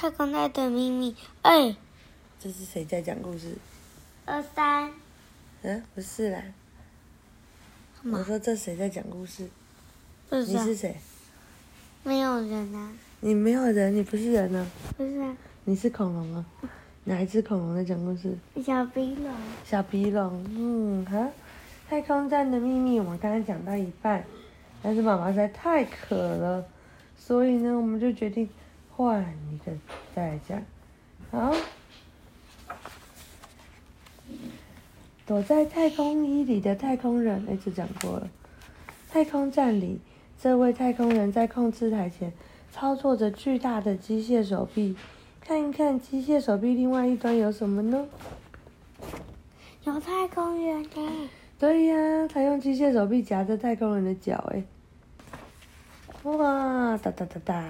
太空站的秘密。哎，这是谁在讲故事？二三，嗯，不是啦。我说这谁在讲故事？不你是是谁？没有人啊，你没有人，你不是人呢、不是啊，你是恐龙啊？哪一只恐龙在讲故事？小鼻龙。小鼻龙，嗯，好。太空站的秘密，我们刚刚讲到一半，但是妈妈实在太渴了，所以呢，我们就决定换一个再来讲。好，躲在太空衣里的太空人，哎，这讲过了。太空站里，这位太空人在控制台前操作着巨大的机械手臂，看一看机械手臂另外一端有什么呢？有太空人呢，对呀，他用机械手臂夹着太空人的脚，哎，哇，哒哒哒哒！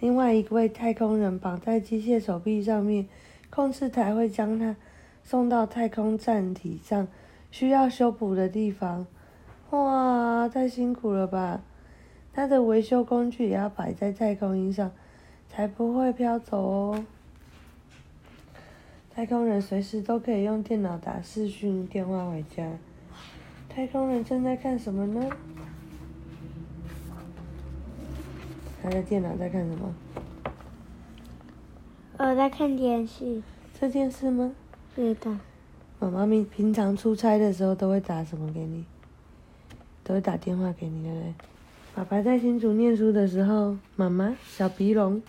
另外一位太空人绑在机械手臂上面，控制台会将他送到太空站体上需要修补的地方。哇，太辛苦了吧！他的维修工具也要摆在太空衣上，才不会飘走哦。太空人随时都可以用电脑打视讯电话回家。太空人正在看什么呢？他的电脑在看什么？我在看电视。这件事吗？是的，妈妈平平常出差的时候都会打什么给你？都会打电话给你，对不对？爸爸在新竹念书的时候，妈妈小鼻龙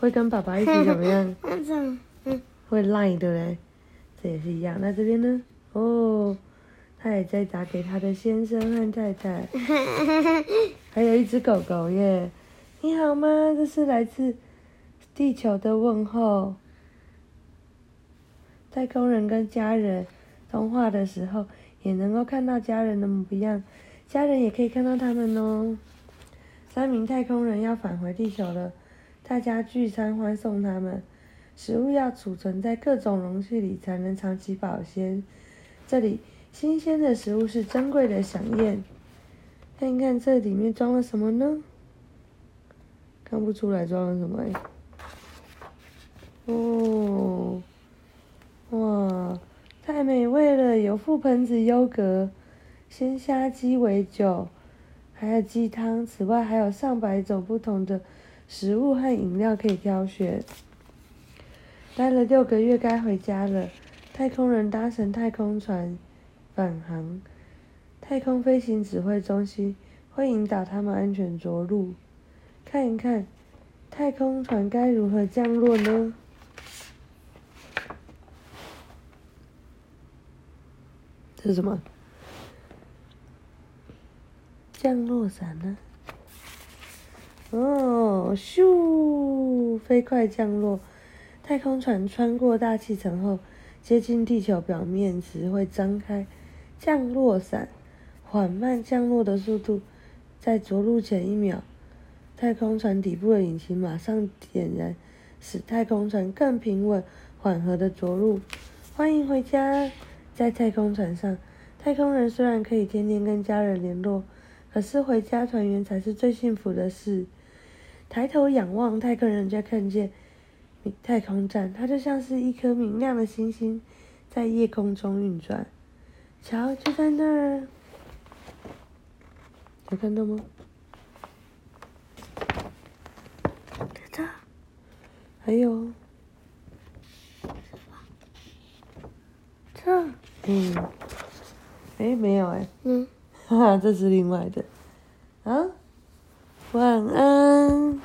会跟爸爸一起怎么样？那种，嗯，会赖，对不对？这也是一样。那这边呢？哦，他也在打给他的先生和太太，还有一只狗狗耶。你好吗？这是来自地球的问候。太空人跟家人通话的时候，也能够看到家人的模样，家人也可以看到他们哦。三名太空人要返回地球了，大家聚餐欢送他们。食物要储存在各种容器里，才能长期保鲜。这里新鲜的食物是珍贵的飨宴。看一看这里面装了什么呢？看不出来装了什么哎。哦，哇，太美味了！有覆盆子优格、鲜虾鸡尾酒，还有鸡汤。此外，还有上百种不同的食物和饮料可以挑选。待了六个月，该回家了。太空人搭乘太空船返航，太空飞行指挥中心会引导他们安全着陆。看一看，太空船该如何降落呢？这是什么？降落伞呢？哦，咻，飞快降落。太空船穿过大气层后，接近地球表面时会张开降落伞，缓慢降落的速度，在着陆前一秒，太空船底部的引擎马上点燃，使太空船更平稳、缓和的着陆。欢迎回家！在太空船上，太空人虽然可以天天跟家人联络，可是回家团圆才是最幸福的事。抬头仰望，太空人就看见。太空站，它就像是一颗明亮的星星，在夜空中运转。瞧，就在那儿，有看到吗？这，还有，这，嗯，哎，没有哎，嗯，哈哈，这是另外的。啊，晚安。